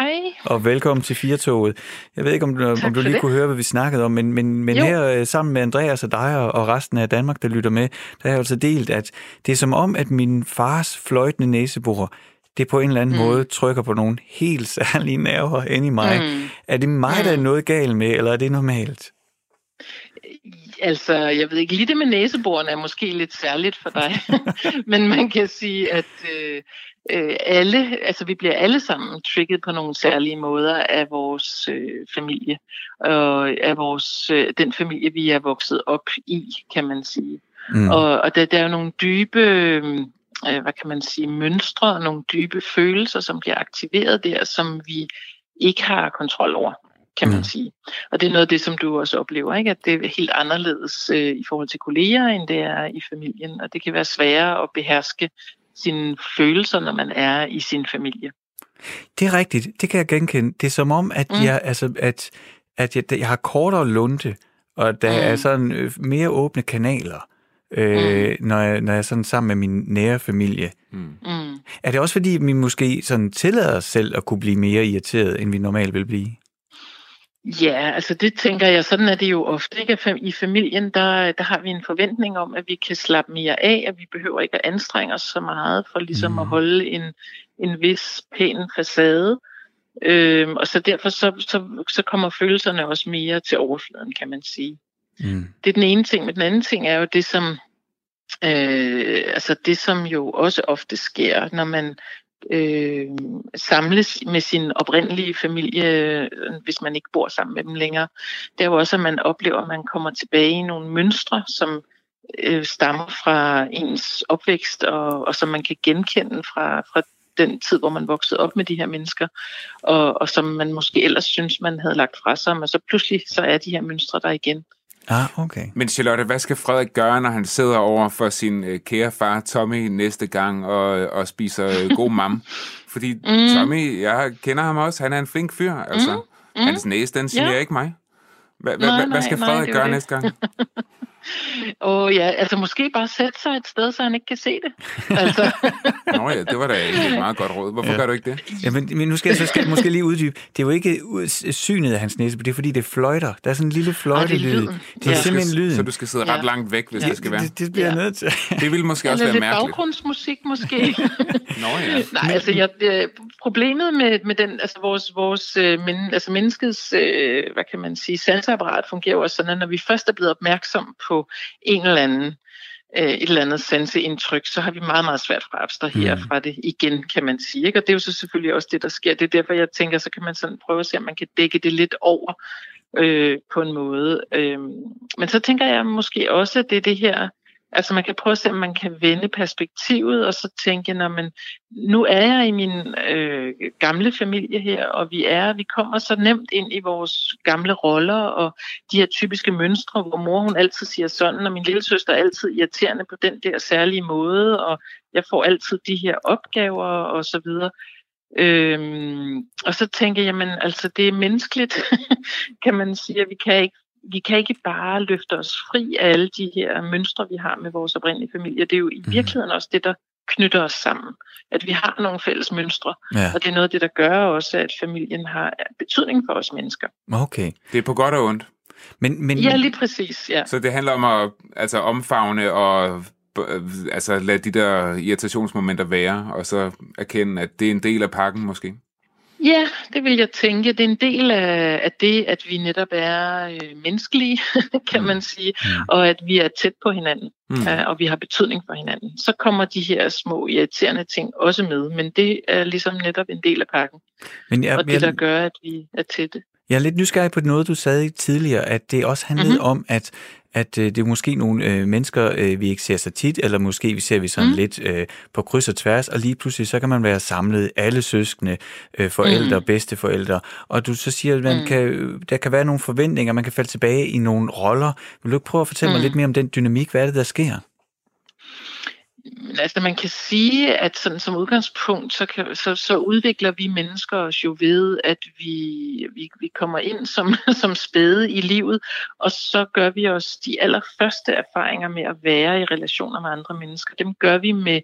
Hej. Og velkommen til Firtoget. Jeg ved ikke, om du, om du lige det. kunne høre, hvad vi snakkede om, men, men, men Jo. her øh, sammen med Andreas og dig og, og resten af Danmark, der lytter med, der har jeg altså delt, at det er som om, at min fars fløjtende næsebor, det på en eller anden mm. måde trykker på nogle helt særlige nerver ind i mig. Mm. Er det mig, der er noget galt med, eller er det normalt? Altså, jeg ved ikke, lige det med næseborene er måske lidt særligt for dig. Men man kan sige, at øh, øh, alle, altså vi bliver alle sammen trigget på nogle særlige måder af vores øh, familie. Og af vores, øh, den familie, vi er vokset op i, kan man sige. Mm. Og, og der, der er jo nogle dybe, øh, hvad kan man sige, mønstre, og nogle dybe følelser, som bliver aktiveret der, som vi ikke har kontrol over, kan man Mm. sige. Og det er noget af det, som du også oplever, ikke? at det er helt anderledes øh, i forhold til kolleger, end det er i familien. Og det kan være sværere at beherske sine følelser, når man er i sin familie. Det er rigtigt, det kan jeg genkende. Det er som om, at, Mm. jeg, altså, at, at jeg, jeg har kortere lunte, og der mm. er sådan øh, mere åbne kanaler, øh, mm. når, jeg, når jeg er sådan sammen med min nære familie. Mm. Mm. Er det også fordi, vi måske sådan tillader os selv at kunne blive mere irriteret, end vi normalt vil blive? Ja, altså det tænker jeg, sådan er det jo ofte. Ikke? I familien, der, der har vi en forventning om, at vi kan slappe mere af, at vi behøver ikke at anstrenge os så meget for ligesom Mm. at holde en, en vis pæn facade. Øhm, og så derfor så, så, så kommer følelserne også mere til overfladen, kan man sige. Mm. Det er den ene ting, men den anden ting er jo det, som, øh, altså det, som jo også ofte sker, når man øh, samles med sin oprindelige familie, øh, hvis man ikke bor sammen med dem længere. Det er jo også, at man oplever, at man kommer tilbage i nogle mønstre, som øh, stammer fra ens opvækst, og, og som man kan genkende fra, fra den tid, hvor man voksede op med de her mennesker, og, og som man måske ellers synes, man havde lagt fra sig, men så pludselig så er de her mønstre der igen. Ah, okay. Men Charlotte, hvad skal Frederik gøre, når han sidder over for sin øh, kære far Tommy næste gang og, og spiser øh, god mam? Fordi mm. Tommy, jeg kender ham også, han er en flink fyr, altså. Mm. Mm. Hans næse, den siger Ja. ikke mig. Hvad skal Frederik er gøre næste gang? Og ja, altså måske bare sætte sig et sted, så han ikke kan se det. Altså, Nå ja, det var da egentlig et meget godt råd. Hvorfor Ja. gør du ikke det? Ja, men, men nu skal jeg så skal jeg måske lige uddybe. Det er jo ikke synet af hans næse, det er fordi, det fløjter. Der er sådan en lille fløjtelyd. lyden. Det er Ja. simpelthen lyden. Så du skal sidde ret Ja. langt væk, hvis Ja. det skal være. det, det bliver Ja. nødt til. Det ville måske også eller være lidt mærkeligt. baggrundsmusik måske. Nå ja. Nej, altså jeg, problemet med, med den, altså vores, vores øh, men, altså menneskets, øh, hvad kan man sige, sanseapparat fungerer jo også sådan, at når vi først er blevet opmærksom på en eller anden, øh, et eller andet sanseindtryk, så har vi meget, meget svært for at abstrahere Mm. fra det igen, kan man sige. Ikke? Og det er jo så selvfølgelig også det, der sker. Det er derfor, jeg tænker, så kan man sådan prøve at se, om man kan dække det lidt over øh, på en måde. Øh, men så tænker jeg måske også, at det er det her, altså man kan prøve at se, om man kan vende perspektivet, og så tænke, når man, nu er jeg i min øh, gamle familie her, og vi er, vi kommer så nemt ind i vores gamle roller, og de her typiske mønstre, hvor mor hun altid siger sådan, og min lille søster er altid irriterende på den der særlige måde, og jeg får altid de her opgaver, og så videre. Øhm, og så tænker jeg, jamen altså det er menneskeligt, kan man sige, at vi kan ikke vi kan ikke bare løfte os fri af alle de her mønstre, vi har med vores oprindelige familie. Det er jo i Mhm. virkeligheden også det, der knytter os sammen. At vi har nogle fælles mønstre, Ja, og det er noget af det, der gør også, at familien har betydning for os mennesker. okay. Det er på godt og ondt. Men, men, Ja, lige præcis, ja. Så det handler om at altså, omfavne og øh, altså, lade de der irritationsmomenter være, og så erkende, at det er en del af pakken måske. Ja, det vil jeg tænke. Det er en del af, af det, at vi netop er øh, menneskelige, kan Mm. man sige, Mm. og at vi er tæt på hinanden, Mm. øh, og vi har betydning for hinanden. Så kommer de her små irriterende ting også med, men det er ligesom netop en del af pakken, men jeg, og det, der gør, at vi er tætte. jeg er lidt nysgerrig på noget, du sagde tidligere, at det også handlede Mhm. om, at at øh, det er måske nogle øh, mennesker, øh, vi ikke ser så tit, eller måske vi ser vi sådan Mm. lidt øh, på kryds og tværs, og lige pludselig så kan man være samlet, alle søskende, øh, forældre, Mm. bedsteforældre, og du så siger, at man Mm. kan, der kan være nogle forventninger, man kan falde tilbage i nogle roller. Vil du ikke prøve at fortælle mig Mm. lidt mere om den dynamik? Hvad er det, der sker? Men altså, man kan sige, at sådan som udgangspunkt, så, kan, så, så udvikler vi mennesker os jo ved, at vi, vi, vi kommer ind som, som spæde i livet, og så gør vi os de allerførste erfaringer med at være i relationer med andre mennesker. Dem gør vi med,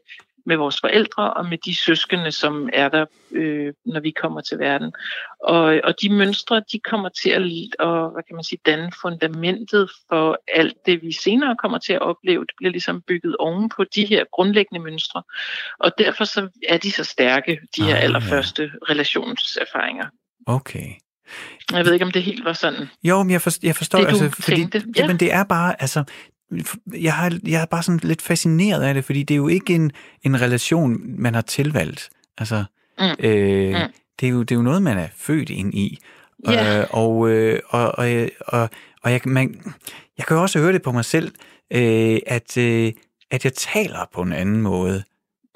med vores forældre og med de søskende, som er der, øh, når vi kommer til verden. Og, og de mønstre, de kommer til at og, hvad kan man sige, danne fundamentet for alt det, vi senere kommer til at opleve. Det bliver ligesom bygget oven på de her grundlæggende mønstre. Og derfor så er de så stærke, de her Ah, ja. allerførste relationserfaringer. Okay. Jeg ved ikke, om det helt var sådan. Jo, men jeg, forstår, jeg forstår, Det, du altså, fordi, tænkte, ja. jamen, det er bare, altså, jeg har, jeg er bare sådan lidt fascineret af det, fordi det er jo ikke en, en relation, man har tilvalgt. Altså, Mm. øh, Mm. det, er jo, det er jo noget, man er født ind i. Ja. Øh, og, øh, og, og, og, og jeg, man, jeg kan jo også høre det på mig selv, øh, at, øh, at jeg taler på en anden måde,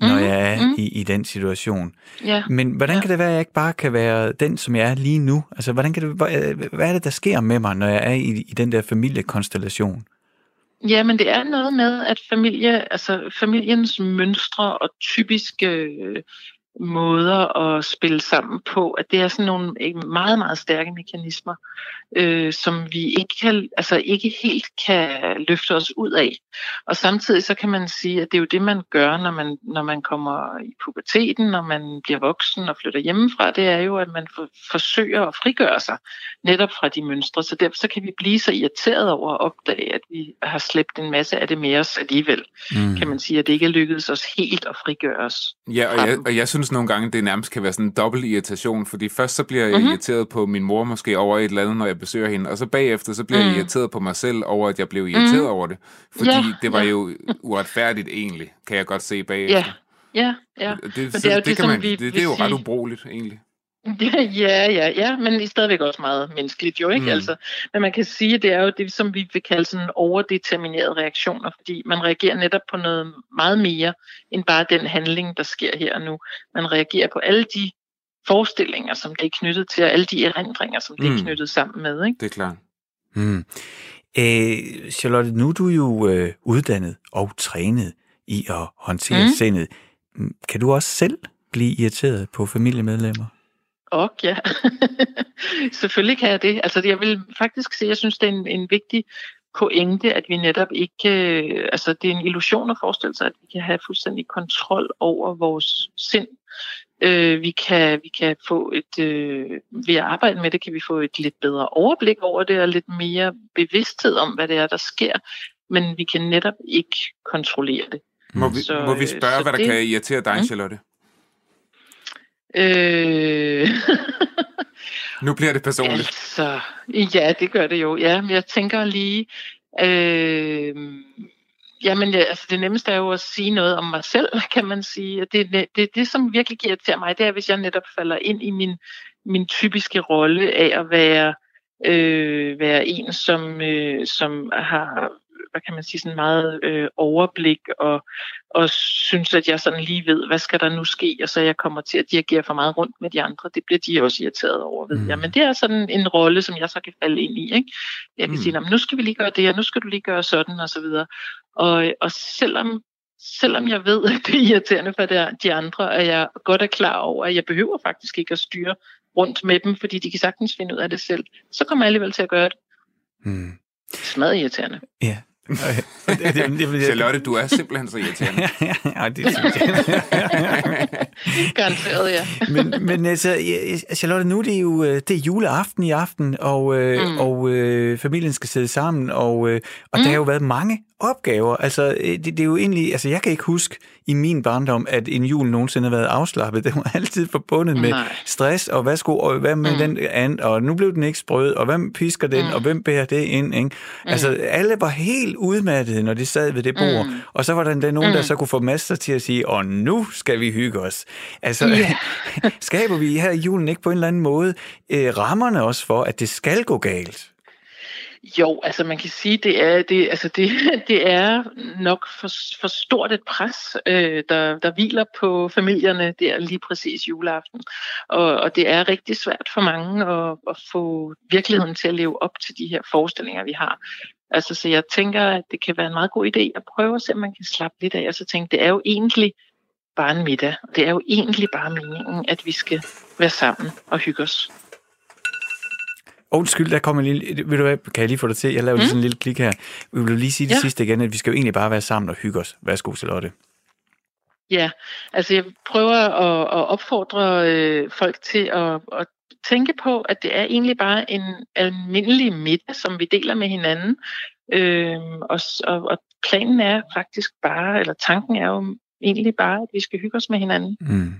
når Mhm, jeg er mhm. i, i den situation. Ja. Men hvordan Ja. kan det være, at jeg ikke bare kan være den, som jeg er lige nu? Altså, hvordan kan det, hvad, hvad er det, der sker med mig, når jeg er i, i den der familiekonstellation? Ja, men det er noget med, at familie, altså familiens mønstre og typiske øh, måder at spille sammen på, at det er sådan nogle meget, meget stærke mekanismer, øh, som vi ikke, kan, altså ikke helt kan løfte os ud af. Og samtidig så kan man sige, at det er jo det, man gør, når man, når man kommer i puberteten, når man bliver voksen og flytter hjemmefra, det er jo, at man for, forsøger at frigøre sig netop fra de mønstre. Så derfor så kan vi blive så irriteret over at opdage, at vi har slæbt en masse af det med os alligevel. Mm. Kan man sige, at det ikke er lykkedes os helt at frigøre os. Ja, og jeg, og jeg synes nogle gange, det nærmest kan være sådan en dobbelt irritation, fordi først så bliver jeg Mhm. mm-hmm. irriteret på min mor måske over et eller andet, når jeg besøger hende, og så bagefter så bliver mm. jeg Mm. irriteret på mig selv over, at jeg blev irriteret Mhm. over det, fordi Ja, det var ja. jo uretfærdigt egentlig, kan jeg godt se bagefter. Ja, ja, ja. Det, det er jo det, det, kan man, vi det, det er jo ret ubrugeligt egentlig. Ja, ja, ja, men det er stadigvæk også meget menneskeligt jo, ikke? Mm. Altså, men man kan sige, at det er jo det, som vi vil kalde sådan overdeterminerede reaktioner, fordi man reagerer netop på noget meget mere, end bare den handling, der sker her og nu. Man reagerer på alle de forestillinger, som det er knyttet til, og alle de erindringer, som det Mm. er knyttet sammen med, ikke? Det er klart. Mm. Øh, Charlotte, nu er du jo øh, uddannet og trænet i at håndtere mm. Sindet. Kan du også selv blive irriteret på familiemedlemmer? Og ja, selvfølgelig kan jeg det. Altså jeg vil faktisk sige, at jeg synes, det er en, en vigtig pointe, at vi netop ikke, øh, altså det er en illusion at forestille sig, at vi kan have fuldstændig kontrol over vores sind. Øh, vi, kan, vi kan få et, øh, ved at arbejde med det, kan vi få et lidt bedre overblik over det, og lidt mere bevidsthed om, hvad det er, der sker, men vi kan netop ikke kontrollere det. Må vi, Så, må vi øh, spørge, så hvad der det- kan irritere dig, Mm. Charlotte? Øh... Nu bliver det personligt. Altså, ja, det gør det jo. Ja, men jeg tænker lige, øh, jamen, ja, altså det nemmeste er jo at sige noget om mig selv, kan man sige. Det, det, det, det som virkelig giver til mig, det er, hvis jeg netop falder ind i min, min typiske rolle af at være, øh, være en, som, øh, som har hvad kan man sige, sådan meget øh, overblik og, og synes, at jeg sådan lige ved, hvad skal der nu ske, og så jeg kommer til at dirigere for meget rundt med de andre. Det bliver de også irriteret over, ved Mm. jeg. Men det er sådan en rolle, som jeg så kan falde ind i. Ikke? Jeg kan Mm. sige, "Nå, men nu skal vi lige gøre det, og nu skal du lige gøre sådan, og så videre. Og, og selvom, selvom jeg ved, at det er irriterende for de- andre, at jeg godt er klar over, at jeg behøver faktisk ikke at styre rundt med dem, fordi de kan sagtens finde ud af det selv, så kommer jeg alligevel til at gøre det. Mm. Smadret irriterende. Ja. Det, det, det, Charlotte, du er simpelthen så irriterende. ja, det synes jeg. Garanteret, ja. men, men altså, Charlotte, nu er det jo øh, det er juleaften i aften, og, øh, mm. Og øh, familien skal sidde sammen, og, og mm. der har jo været mange opgaver. Altså, øh, det, det er jo egentlig, altså jeg kan ikke huske i min barndom, at en jul nogensinde har været afslappet. Det var altid forbundet med Nej. stress, og hvad, skulle, og hvad med mm. Mm. den and, og nu blev den ikke sprød, og hvem pisker den, mm. Mm. og hvem bærer det ind, ikke? Mm. Altså, alle var helt udmattede, når de sad ved det bord, mm. Mm. og så var der endda nogen, mm. der Mm. så kunne få masser til at sige, og nu skal vi hygge os. Altså, Ja. skaber vi her i julen ikke på en eller anden måde øh, rammerne også for, at det skal gå galt? Jo, altså man kan sige, det er det, altså det, det er nok for, for stort et pres, øh, der, der hviler på familierne der lige præcis juleaften. Og, og det er rigtig svært for mange at, at få virkeligheden til at leve op til de her forestillinger, vi har. Altså, så jeg tænker, at det kan være en meget god idé at prøve at se, om man kan slappe lidt af, og så tænke, det er jo egentlig bare en middag. Det er jo egentlig bare meningen, at vi skal være sammen og hygge os. Undskyld, der kommer en lille... Ved du hvad, kan jeg lige få dig til? Jeg laver lige Mm. sådan en lille klik her. Vi vil lige sige det Ja. sidste igen, at vi skal jo egentlig bare være sammen og hygge os. Værsgo, Charlotte. Ja, altså jeg prøver at, at opfordre øh, folk til at, at tænke på, at det er egentlig bare en almindelig middag, som vi deler med hinanden. Øhm, og, og, og planen er faktisk bare, eller tanken er jo egentlig bare, at vi skal hygge os med hinanden. Mm.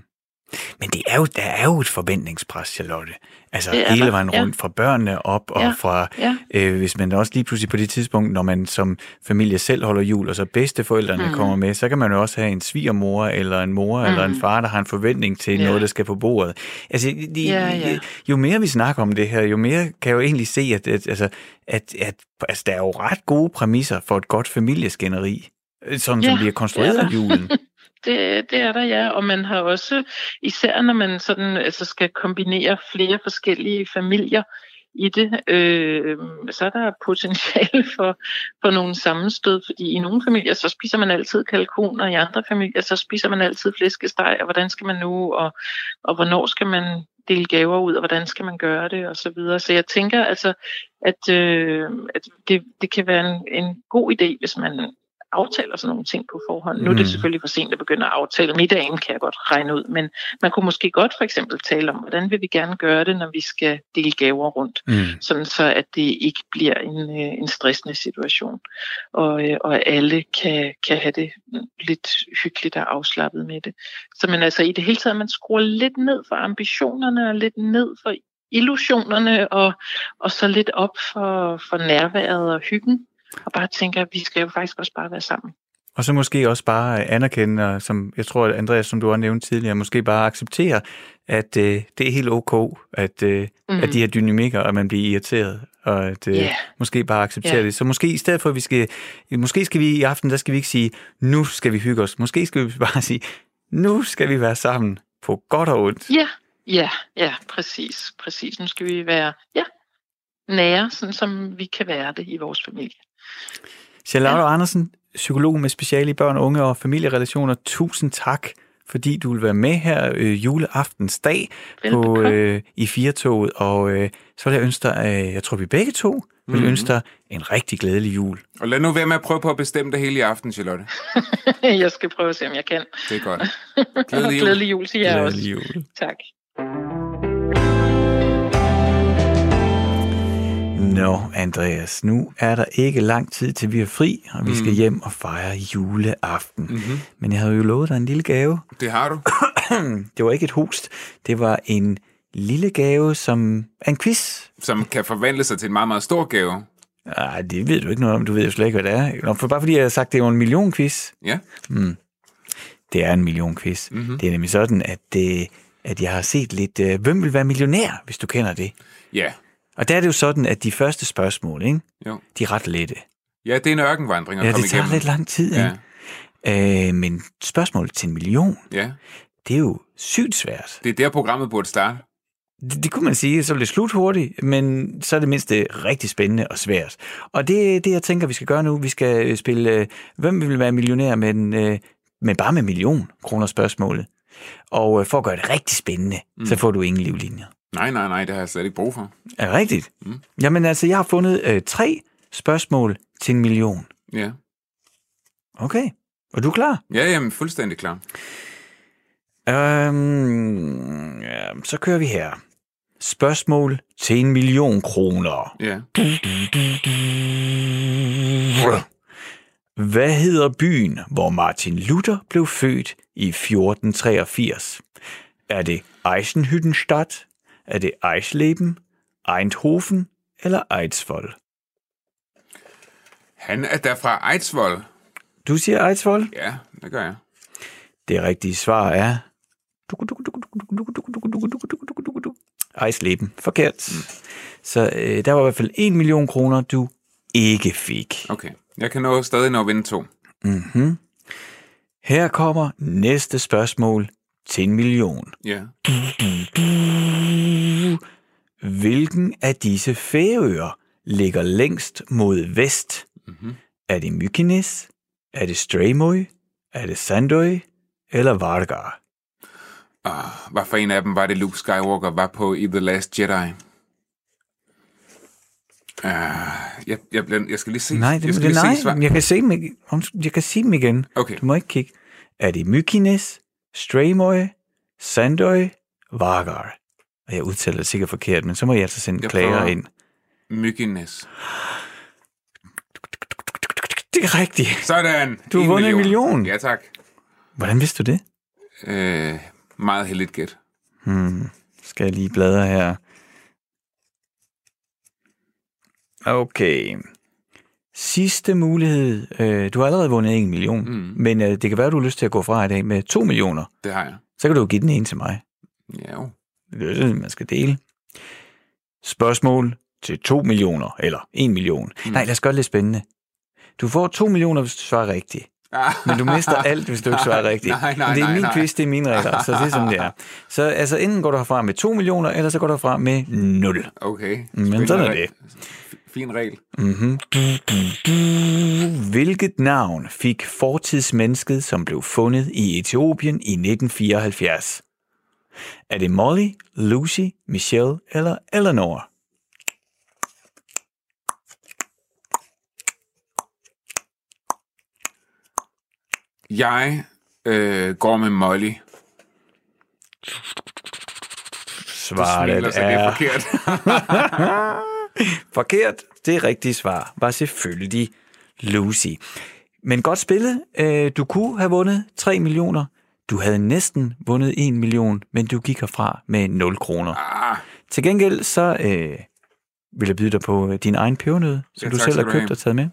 Men det er jo, der er jo et forventningspres, Charlotte. Altså Det hele vejen ja. rundt fra børnene op, og Ja, fra, ja. øh, hvis man også lige pludselig på det tidspunkt, når man som familie selv holder jul, og så bedsteforældrene mm. Mm. kommer med, så kan man jo også have en svigermor, eller en mor, mm. eller en Mm. far, der har en forventning til Ja. noget, der skal på bordet. Altså, de, Ja, ja. jo mere vi snakker om det her, jo mere kan jeg jo egentlig se, at, at, altså, at, at altså, der er jo ret gode præmisser for et godt familieskænderi, øh, sådan som Ja, bliver konstrueret er der. julen. Det, det er der, ja. Og man har også, især når man sådan, altså skal kombinere flere forskellige familier i det, øh, så er der potentiale for, for nogle sammenstød, fordi i nogle familier, så spiser man altid kalkun, og i andre familier, så spiser man altid flæskesteg, og hvordan skal man nu, og, og hvornår skal man dele gaver ud, og hvordan skal man gøre det, og så videre. Så jeg tænker altså, at, øh, at det, det kan være en, en god idé, hvis man aftaler sådan nogle ting på forhånd. Nu er Mm. det selvfølgelig for sent at begynde at aftale middagen, kan jeg godt regne ud, men man kunne måske godt for eksempel tale om, hvordan vil vi gerne gøre det, når vi skal dele gaver rundt, Mm. sådan så at det ikke bliver en, øh, en stressende situation, og, øh, og alle kan, kan have det lidt hyggeligt og afslappet med det. Så man altså i det hele taget, man skruer lidt ned for ambitionerne og lidt ned for illusionerne og, og så lidt op for, for nærværet og hyggen og bare tænker, at vi skal jo faktisk også bare være sammen. Og så måske også bare anerkende, og som jeg tror, at Andreas, som du har nævnt tidligere, måske bare acceptere, at øh, det er helt ok, at, øh, mm. At de her dynamikker, og man bliver irriteret, og at øh, Ja. måske bare acceptere Ja. det. Så måske i stedet for, at vi skal, måske skal vi i aften, der skal vi ikke sige, nu skal vi hygge os. Måske skal vi bare sige, nu skal vi være sammen på godt og ondt. Ja, ja, ja, præcis, præcis. Nu skal vi være, ja, nære, sådan som vi kan være det i vores familie. Charlotte ja. Andersen, psykolog med speciale i børn, unge og familierelationer. Tusind tak, fordi du vil være med her øh, juleaftensdag på, Velbekomme. øh, i Firtoget. Og øh, så vil jeg ønske dig, øh, jeg tror vi begge to, vil ønske dig en rigtig glædelig jul. Og lad nu være med at prøve på at bestemme det hele i aften, Charlotte. jeg skal prøve at se, om jeg kan. Det er godt. Glædelig jul. Glædelig jul, jeg også. Glædelig jul. Tak. Nå, Andreas, nu er der ikke lang tid til vi er fri, og vi skal hjem og fejre juleaften. Mm-hmm. Men jeg havde jo lovet dig en lille gave. Det har du. Det var ikke et host, det var en lille gave, som er en quiz. Som kan forvandle sig til en meget, meget stor gave. Ej, det ved du ikke noget om. Du ved jo slet ikke, hvad det er. Nå, for bare fordi jeg har sagt, det var en million quiz. Ja. Det er en million quiz. Mm-hmm. Det er nemlig sådan, at, det, at jeg har set lidt, øh, hvem vil være millionær, hvis du kender det. Ja. Og der er det jo sådan, at de første spørgsmål, ikke, Jo. de er ret lette. Ja, det er en ørkenvandring at Ja, komme det tager igennem. lidt lang tid, Ja. ikke? Øh, men spørgsmålet til en million, Ja. det er jo sygt svært. Det er der, programmet burde starte. Det, det kunne man sige, så vil det slut hurtigt, men så er det mindst rigtig spændende og svært. Og det er det, jeg tænker, vi skal gøre nu. Vi skal spille, øh, hvem vil være millionær med, den, øh, med bare med million kroner spørgsmålet. Og øh, for at gøre det rigtig spændende, mm. så får du ingen livlinjer. Nej, nej, nej, det har jeg slet ikke brug for. Er det rigtigt? Mm. Jamen altså, jeg har fundet øh, tre spørgsmål til en million. Ja. Okay. Og du er klar? Ja, jamen, fuldstændig klar. Øhm, ja, så kører vi her. Spørgsmål til en million kroner. Ja. Hvad hedder byen, hvor Martin Luther blev født i 1483? Er det Eisenhüttenstadt? Er det Eisleben? Eindhoven eller Eidsvoll? Han er der fra Eidsvoll. Du siger Eidsvoll? Ja, det gør jeg. Det rigtige svar er... Eisleben. Forkert. Så øh, der var i hvert fald 1 million kroner, du ikke fik. Okay. Jeg kan nå stadig nå at vinde to. Mm-hmm. Her kommer næste spørgsmål til en million. Ja. Hvilken af disse færøer ligger længst mod vest? Mhm. Er det Mykines? Er det Streymoy? Er det Sandøy? Eller Vargar? Ah, hvad for en af dem var det, Luke Skywalker var på i The Last Jedi? Uh, jeg, jeg, bliver- jeg skal lige se. Nej, det, jeg skal det, lige nej se svar. jeg, kan se dem, jeg kan sige dem igen. Okay. Du må ikke kigge. Er det Mykines, Streymoy, Sandøy, Vargar? Og jeg udtaler det sikkert forkert, men så må jeg altså sende Jeg klager ind. Mykines. Det er rigtigt. Sådan. Du har vundet en million. Ja, tak. Hvordan vidste du det? Øh, meget heldigt gæt. Hmm. Skal jeg lige bladre her. Okay. Sidste mulighed. Øh, du har allerede vundet en million, Mm. men øh, det kan være, du har lyst til at gå fra i dag med to millioner. Det har jeg. Så kan du jo give den ene til mig. Ja, jo. Det er det, man skal dele. Spørgsmål til 2 millioner, eller 1 million. Mm. Nej, lad os gøre det lidt spændende. Du får 2 millioner, hvis du svarer rigtigt. Men du mister alt, hvis du ikke svarer rigtigt. Nej, nej, Men det er nej, min nej. quiz, det er mine regler, så det er sådan, det er. Så altså, enten går du herfra med 2 millioner, eller så går du herfra med 0. Okay. Men Spændende sådan er det. Fin regel. Mm-hmm. Hvilket navn fik fortidsmennesket, som blev fundet i Etiopien i 1974? Er det Molly, Lucy, Michelle eller Eleanor? Jeg øh, går med Molly. Svaret så det er er forkert. forkert. Det rigtige svar var selvfølgelig Lucy. Men godt spillet. Øh, Du kunne have vundet 3 millioner. Du havde næsten vundet 1 million, men du gik herfra med 0 kroner. ah, Til gengæld så øh, vil jeg byde dig på øh, din egen pebernød, som Ja, du tak selv har købt og taget med.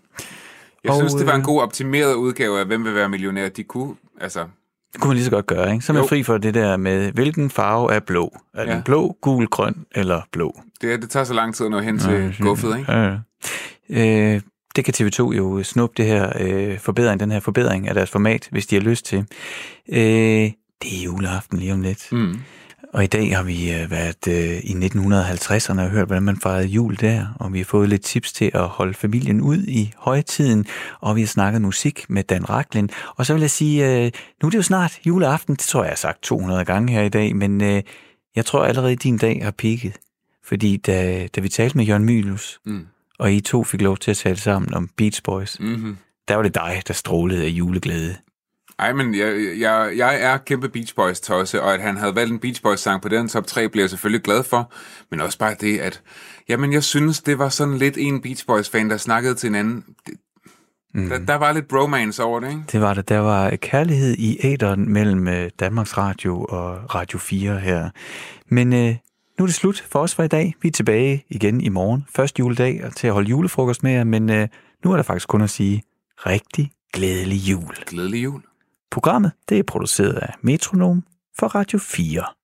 jeg Og, synes, det var en øh, god optimeret udgave af Hvem vil være millionær. De kunne, altså, Det kunne man lige så godt gøre, ikke? Så er man Jo. fri for det der med, hvilken farve er blå? Er den Ja. blå, gul, grøn eller blå? det, det tager så lang tid at nå hen til guffet, ikke? Ja, ja. Øh, det kan TV2 jo snuppe det her øh, forbedring, den her forbedring af deres format, hvis de har lyst til. Øh, det er juleaften lige om lidt. Mm. Og i dag har vi øh, været øh, i 1950'erne og hørt, hvordan man fejrede jul der, og vi har fået lidt tips til at holde familien ud i højtiden, og vi har snakket musik med Dan Raklin. Og så vil jeg sige, øh, nu er det jo snart juleaften, det tror jeg, jeg har sagt 200 gange her i dag, men øh, jeg tror allerede, din dag har peaked. Fordi da, da vi talte med Jørgen Mylius Mm. og I to fik lov til at tale sammen om Beach Boys, Mm-hmm. der var det dig, der strålede af juleglæde. Ej, men jeg, jeg, jeg er kæmpe Beach Boys tosse, og at han havde valgt en Beach Boys sang på den top 3, bliver jeg selvfølgelig glad for. Men også bare det, at jamen, jeg synes, det var sådan lidt en Beach Boys fan, der snakkede til en anden. Det, mm. der, der var lidt bromance over det, ikke? Det var det. Der var kærlighed i æderen mellem øh, Danmarks Radio og Radio 4 her. Men øh, nu er det slut for os for i dag. Vi er tilbage igen i morgen, første juledag, og til at holde julefrokost med jer. Men øh, nu er der faktisk kun at sige rigtig glædelig jul. Glædelig jul. Programmet det er produceret af Metronom for Radio 4.